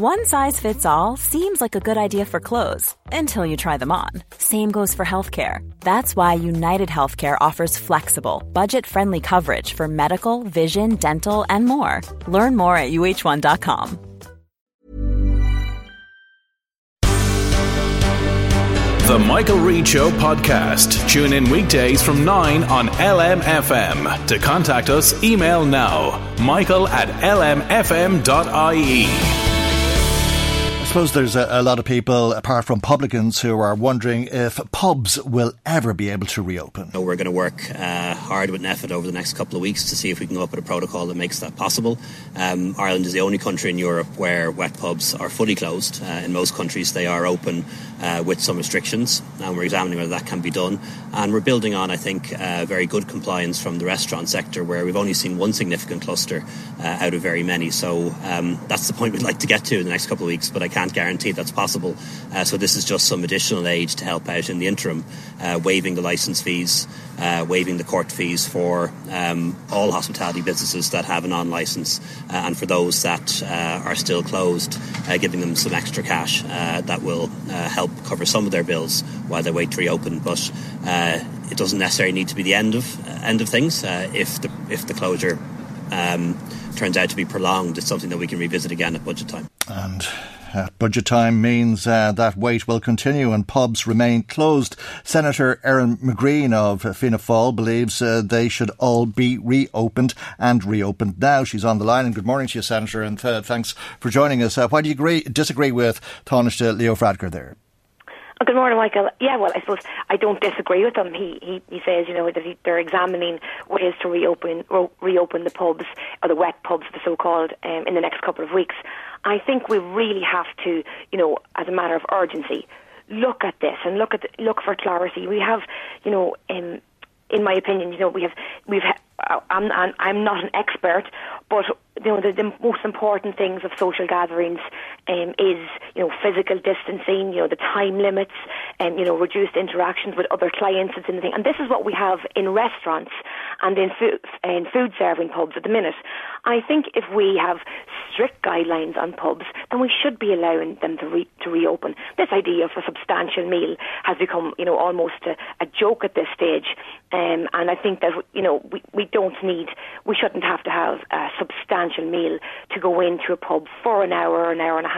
One size fits all seems like a good idea for clothes until you try them on. Same goes for healthcare. That's why United Healthcare offers flexible, budget friendly coverage for medical, vision, dental, and more. Learn more at uh1.com. The Michael Reade Show podcast. Tune in weekdays from 9 on LMFM. To contact us, email now michael at lmfm.ie suppose there's a, a, lot of people, apart from publicans, who are wondering if pubs will ever be able to reopen. We're going to work uh, hard with NPHET over the next couple of weeks to see if we can come up with a protocol that makes that possible. Um, Ireland is the only country in Europe where wet pubs are fully closed. Uh, in most countries, they are open uh, with some restrictions, and we're examining whether that can be done. And we're building on, I think, uh, very good compliance from the restaurant sector, where we've only seen one significant cluster uh, out of very many. So um, that's the point we'd like to get to in the next couple of weeks, but I can't guarantee that's possible. Uh, so this is just some additional aid to help out in the interim, uh, waiving the license fees, uh, waiving the court fees for um, all hospitality businesses that have a non-license, uh, and for those that uh, are still closed, uh, giving them some extra cash that will help cover some of their bills while they wait to reopen. But it doesn't necessarily need to be the end of end of things. if the if the closure um, turns out to be prolonged, it's something that we can revisit again at budget time. And uh, budget time means uh, that wait will continue and pubs remain closed. Senator Erin McGreehan of Fianna Fáil believes uh, they should all be reopened and reopened now. She's on the line and good morning to you, Senator, and uh, thanks for joining us. Uh, why do you agree, disagree with Taoiseach Leo Varadkar there? Oh, good morning, Michael. Yeah, well, I suppose I don't disagree with him. He he, he says, you know, that he, they're examining ways to reopen reopen the pubs or the wet pubs, the so-called, um, in the next couple of weeks. I think we really have to, you know, as a matter of urgency, look at this and look at the, look for clarity. We have, you know, in in my opinion, you know, we have we've. Ha- uh, I'm, I'm I'm not an expert, but you know, the, the most important things of social gatherings um, is, you know, physical distancing, you know, the time limits, and um, you know, reduced interactions with other clients and anything. And this is what we have in restaurants and in food, in food serving pubs at the minute. I think if we have strict guidelines on pubs, then we should be allowing them to re- to reopen. This idea of a substantial meal has become, you know, almost a, a joke at this stage. Um, and I think that you know we, we don't need, we shouldn't have to have a substantial meal to go into a pub for an hour an hour and a half,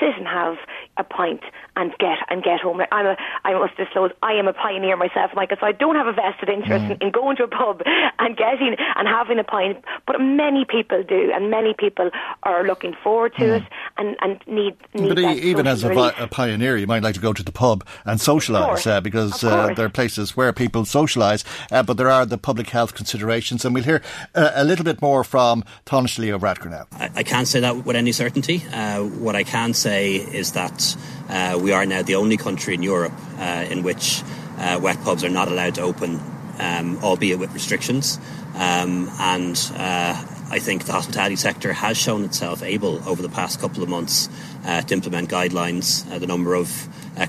sit and have a pint and get and get home. I'm a I must disclose I am a pioneer myself, Michael, so I don't have a vested interest mm. in, in, going to a pub and getting and having a pint, but many people do, and many people are looking forward to mm. it and and need. need but even as a, a, pioneer, you might like to go to the pub and socialise uh, because uh, there are places where people socialise, uh, but there are the public health considerations, and we'll hear uh, a little bit more from Taoiseach Leo Varadkar now. I, I, can't say that with any certainty. Uh, what I can say is that uh, we are now the only country in Europe uh, in which uh, wet pubs are not allowed to open, um, albeit with restrictions. Um, and uh, I think the hospitality sector has shown itself able over the past couple of months uh, to implement guidelines. the number of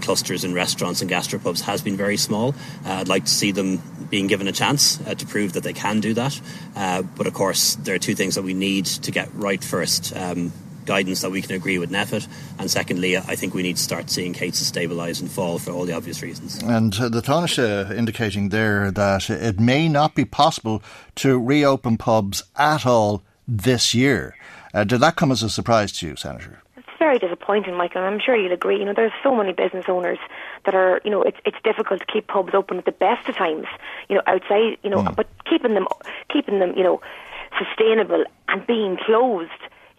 clusters in restaurants and gastropubs has been very small. I'd like to see them being given a chance uh, to prove that they can do that. Uh, but of course, there are two things that we need to get right first. Um, guidance that we can agree with NPHET, and secondly, I think we need to start seeing cases stabilise and fall for all the obvious reasons. And uh, the Taoiseach indicating there that it may not be possible to reopen pubs at all this year. Uh, did that come as a surprise to you, Senator? It's very disappointing, Michael. I'm sure you'll agree. You know, there's so many business owners that are, you know, it's it's difficult to keep pubs open at the best of times. You know, outside, you know, mm. but keeping them keeping them, you know, sustainable and being closed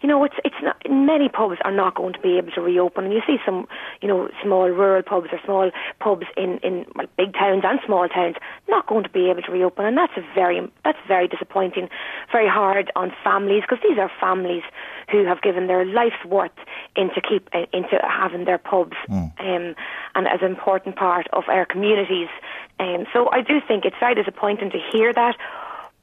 you know, it's it's not many pubs are not going to be able to reopen, and you see some, you know, small rural pubs or small pubs in in well, big towns and small towns not going to be able to reopen, and that's a very that's very disappointing, very hard on families because these are families who have given their life's worth into keep into having their pubs, mm. um, and as an important part of our communities. Um, so I do think it's very disappointing to hear that.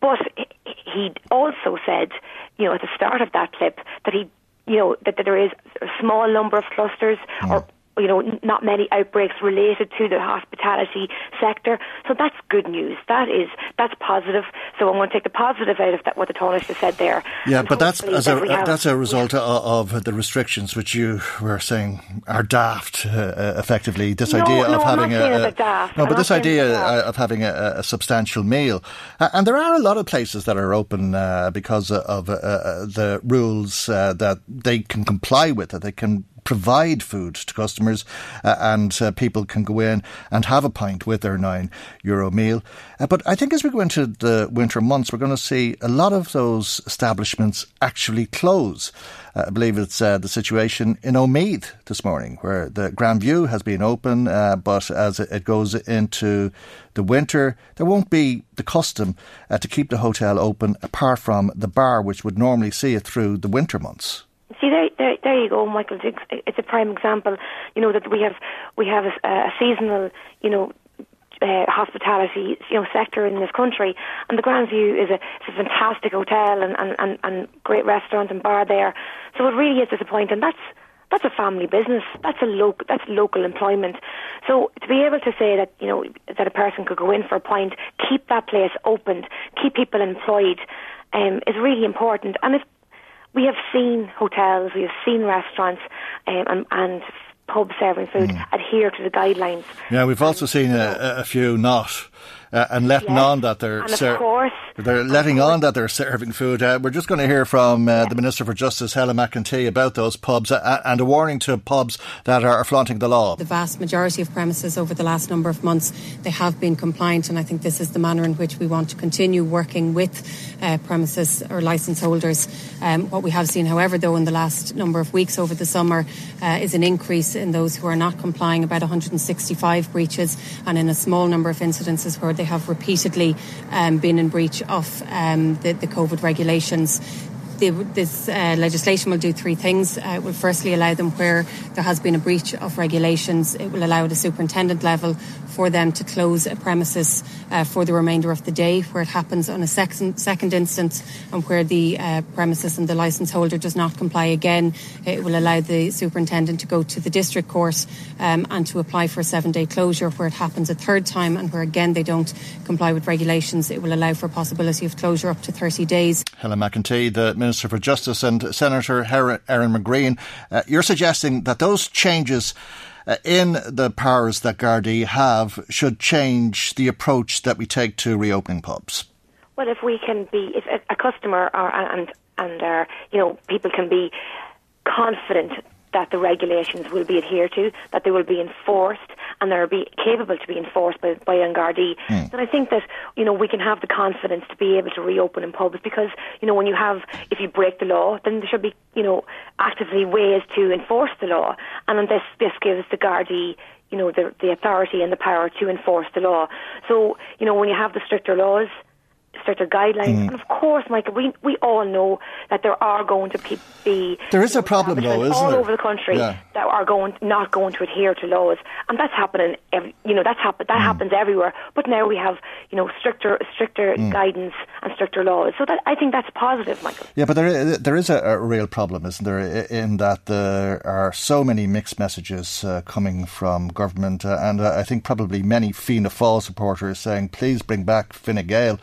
But he also said, you know, at the start of that clip that he, you know, that, that there is a small number of clusters mm. or you know, not many outbreaks related to the hospitality sector. So that's good news. That is that's positive. So I'm going to take the positive out of that what the Taoiseach said there. Yeah, but that's as a, have, that's a result yeah. of, of, the restrictions which you were saying are daft. Uh, uh effectively, this no, idea no, of having a, a no, but this idea uh, of having a, a substantial meal, uh, and there are a lot of places that are open uh, because of uh, the rules that they can comply with, that they can provide food to customers uh, and uh, people can go in and have a pint with their nine euro meal. Uh, but I think as we go into the winter months, we're going to see a lot of those establishments actually close. Uh, I believe it's uh, the situation in Omeath this morning, where the Granvue has been open, uh, but as it goes into the winter, there won't be the custom to keep the hotel open apart from the bar, which would normally see it through the winter months. There, there, you go, Michael. It's a prime example. You know that we have we have a, a seasonal, you know, uh, hospitality you know sector in this country, and the Granvue is a, it's a fantastic hotel and, and, and, and great restaurant and bar there. So it really is disappointing. That's that's a family business. That's a local that's local employment. So to be able to say that you know that a person could go in for a pint, keep that place opened, keep people employed, um, is really important. And if we have seen hotels, we have seen restaurants, um, and, and pubs serving food mm. adhere to the guidelines. Yeah, we've also seen a, a few not uh, and letting yes. on that they're ser- they're letting on that they're serving food. Uh, we're just going to hear from uh, the Minister for Justice, Helen McEntee, about those pubs uh, and a warning to pubs that are flaunting the law. The vast majority of premises over the last number of months they have been compliant, and I think this is the manner in which we want to continue working with uh, premises or licence holders. Um, what we have seen, however, though, in the last number of weeks over the summer, uh, is an increase in those who are not complying, about 165 breaches, and in a small number of incidences where they have repeatedly um, been in breach of um, the, the COVID regulations the, this uh, legislation will do three things. Uh, it will firstly allow them where there has been a breach of regulations. It will allow the superintendent level for them to close a premises uh, for the remainder of the day where it happens on a second, second instance and where the uh, premises and the licence holder does not comply again. It will allow the superintendent to go to the district court um, and to apply for a seven day closure where it happens a third time and where again they don't comply with regulations. It will allow for a possibility of closure up to 30 days. Helen McEntee, the Minister for Justice, and Senator Erin McGreehan, uh, you're suggesting that those changes uh, in the powers that Gardaí have should change the approach that we take to reopening pubs? Well, if we can be, if a customer or, and and uh, you know people can be confident that the regulations will be adhered to, that they will be enforced, and they're be capable to be enforced by, by Gardaí. Mm. And I think that, you know, we can have the confidence to be able to reopen in pubs because, you know, when you have, if you break the law, then there should be, you know, actively ways to enforce the law. And this, this gives the Gardaí you know, the, the authority and the power to enforce the law. So, you know, when you have the stricter laws, stricter guidelines. Mm. And of course, Michael, we we all know that there are going to be there is a problem though, isn't all there? over the country yeah. that are going not going to adhere to laws, and that's happening. Every, you know, that's happen that mm. happens everywhere. But now we have you know stricter stricter mm. guidance and stricter laws. So that I think that's positive, Michael. Yeah, but there there is a, a real problem, isn't there, in that there are so many mixed messages uh, coming from government, uh, and uh, I think probably many Fianna Fáil supporters saying, "Please bring back Fine Gael."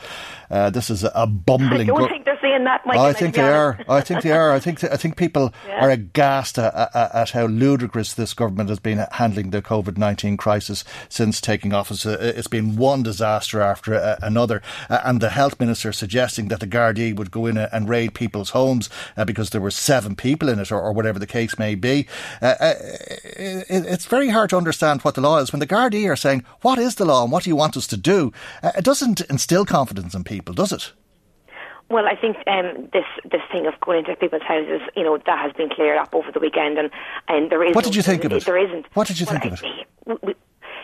Uh, this is a bumbling. I don't go- think they're saying that, Michael. I think they are. I think they are. I think th- I think people yeah. are aghast at, at, at, how ludicrous this government has been handling the COVID nineteen crisis since taking office. Uh, it's been one disaster after uh, another, uh, and the health minister suggesting that the Gardaí would go in and raid people's homes because there were seven people in it, or, or whatever the case may be. It, it's very hard to understand what the law is when the Gardaí are saying, "What is the law and what do you want us to do?" it doesn't instill confidence in people people, does it? Well, I think um, this this thing of going into people's houses, you know, that has been cleared up over the weekend, and and there is. What did you think of it? There isn't. What did you well, think of it? We,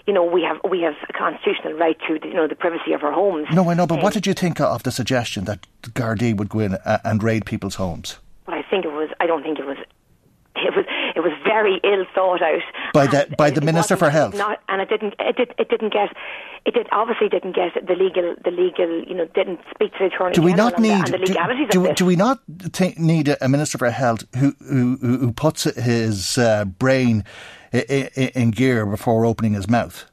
you know, we have we have a constitutional right to you know the privacy of our homes. No, I know, but um, what did you think of the suggestion that Gardaí would go in uh, and raid people's homes? Well, I think it was. I don't think it was. It was. It was very ill thought out by the by the Minister for Health. Not, and it didn't. It did. It didn't get. It did obviously didn't get the legal. The legal. You know, didn't speak to the attorney do we not need the, do, legalities do, do we not need a, minister for health who who, who who puts his uh, brain in, in gear before opening his mouth?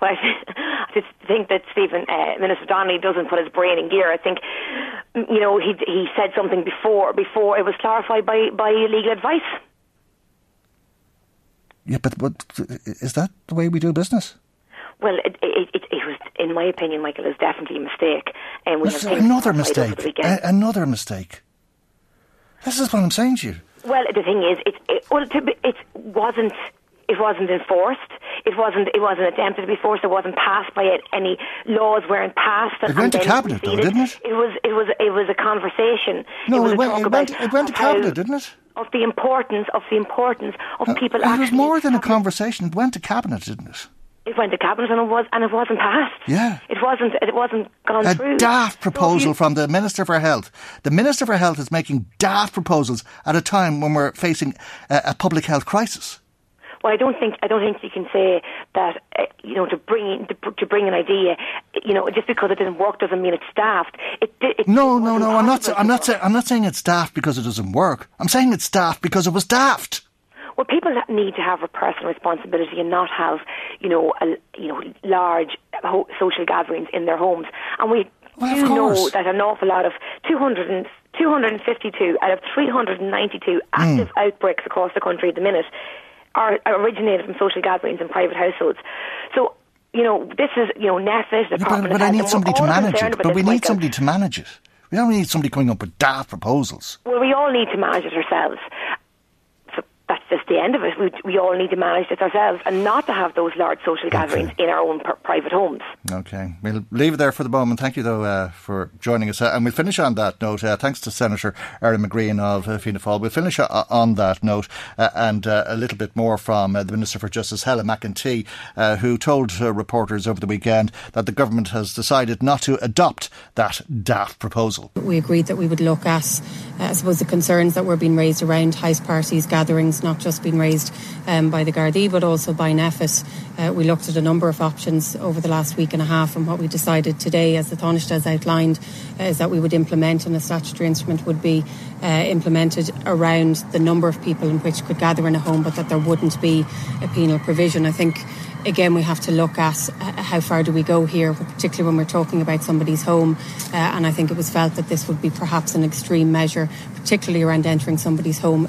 Well, I just think that Stephen uh, Minister Donnelly doesn't put his brain in gear. I think, you know, he he said something before before it was clarified by by legal advice. Yeah, but what is that the way we do business? Well, it, it, it, it was, in my opinion, Michael, it was definitely a mistake. And we This have is things another mistake. A- another mistake. This is what I'm saying to you. Well, the thing is, it, it well, to be, it wasn't. It wasn't enforced. It wasn't. It wasn't attempted to be forced. It wasn't passed by it. Any laws weren't passed. It went to cabinet, though, didn't it? It was. It was. It was a conversation. No, was it went, it went, it went to cabinet, didn't it? Of the importance of the importance of uh, people. it was more than a conversation. It went to cabinet, didn't it? It went to cabinet and it was and it wasn't passed. Yeah. It wasn't. It wasn't gone A through. daft So proposal you- from the Minister for Health. The Minister for Health is making daft proposals at a time when we're facing a, a public health crisis. Well, I don't think I don't think you can say that uh, you know to bring to, to bring an idea, you know, just because it didn't work doesn't mean it's daft. It, it No, it no, no. I'm not. I'm not saying. I'm not saying it's daft because it doesn't work. I'm saying it's daft because it was daft. Well, people need to have a personal responsibility and not have, you know, a, you know, large ho- social gatherings in their homes. And we Well, do know that an awful lot of 200 and, 252 out of 392 Hmm. active outbreaks across the country at the minute are, originated from social gatherings in private households. So. You know, this is, you know, NPHET, the But, but I need somebody to manage it. But we need somebody to manage it. We don't need somebody coming up with daft proposals. Well, we all need to manage it ourselves. So that's just the end of it. We, we all need to manage it ourselves and not to have those large social gatherings in our own pr- private homes. Okay, we'll leave it there for the moment. Thank you, though, uh, for joining us. Uh, and we'll finish on that note. Uh, thanks to Senator Erin McGreehan of uh, Fianna Fáil. We'll finish uh, on that note uh, and uh, a little bit more from uh, the Minister for Justice, Helen McEntee, uh, who told uh, reporters over the weekend that the government has decided not to adopt that daft proposal. We agreed that we would look at, uh, I suppose, the concerns that were being raised around house parties, gatherings, not just been raised um, by the Gardaí, but also by NPHET. Uh, we looked at a number of options over the last week and a half, and what we decided today, as the Taoiseach has outlined, uh, is that we would implement, and a statutory instrument would be uh, implemented around the number of people in which could gather in a home, but that there wouldn't be a penal provision. I think again, we have to look at uh, how far do we go here, particularly when we're talking about somebody's home. Uh, and I think it was felt that this would be perhaps an extreme measure, particularly around entering somebody's home.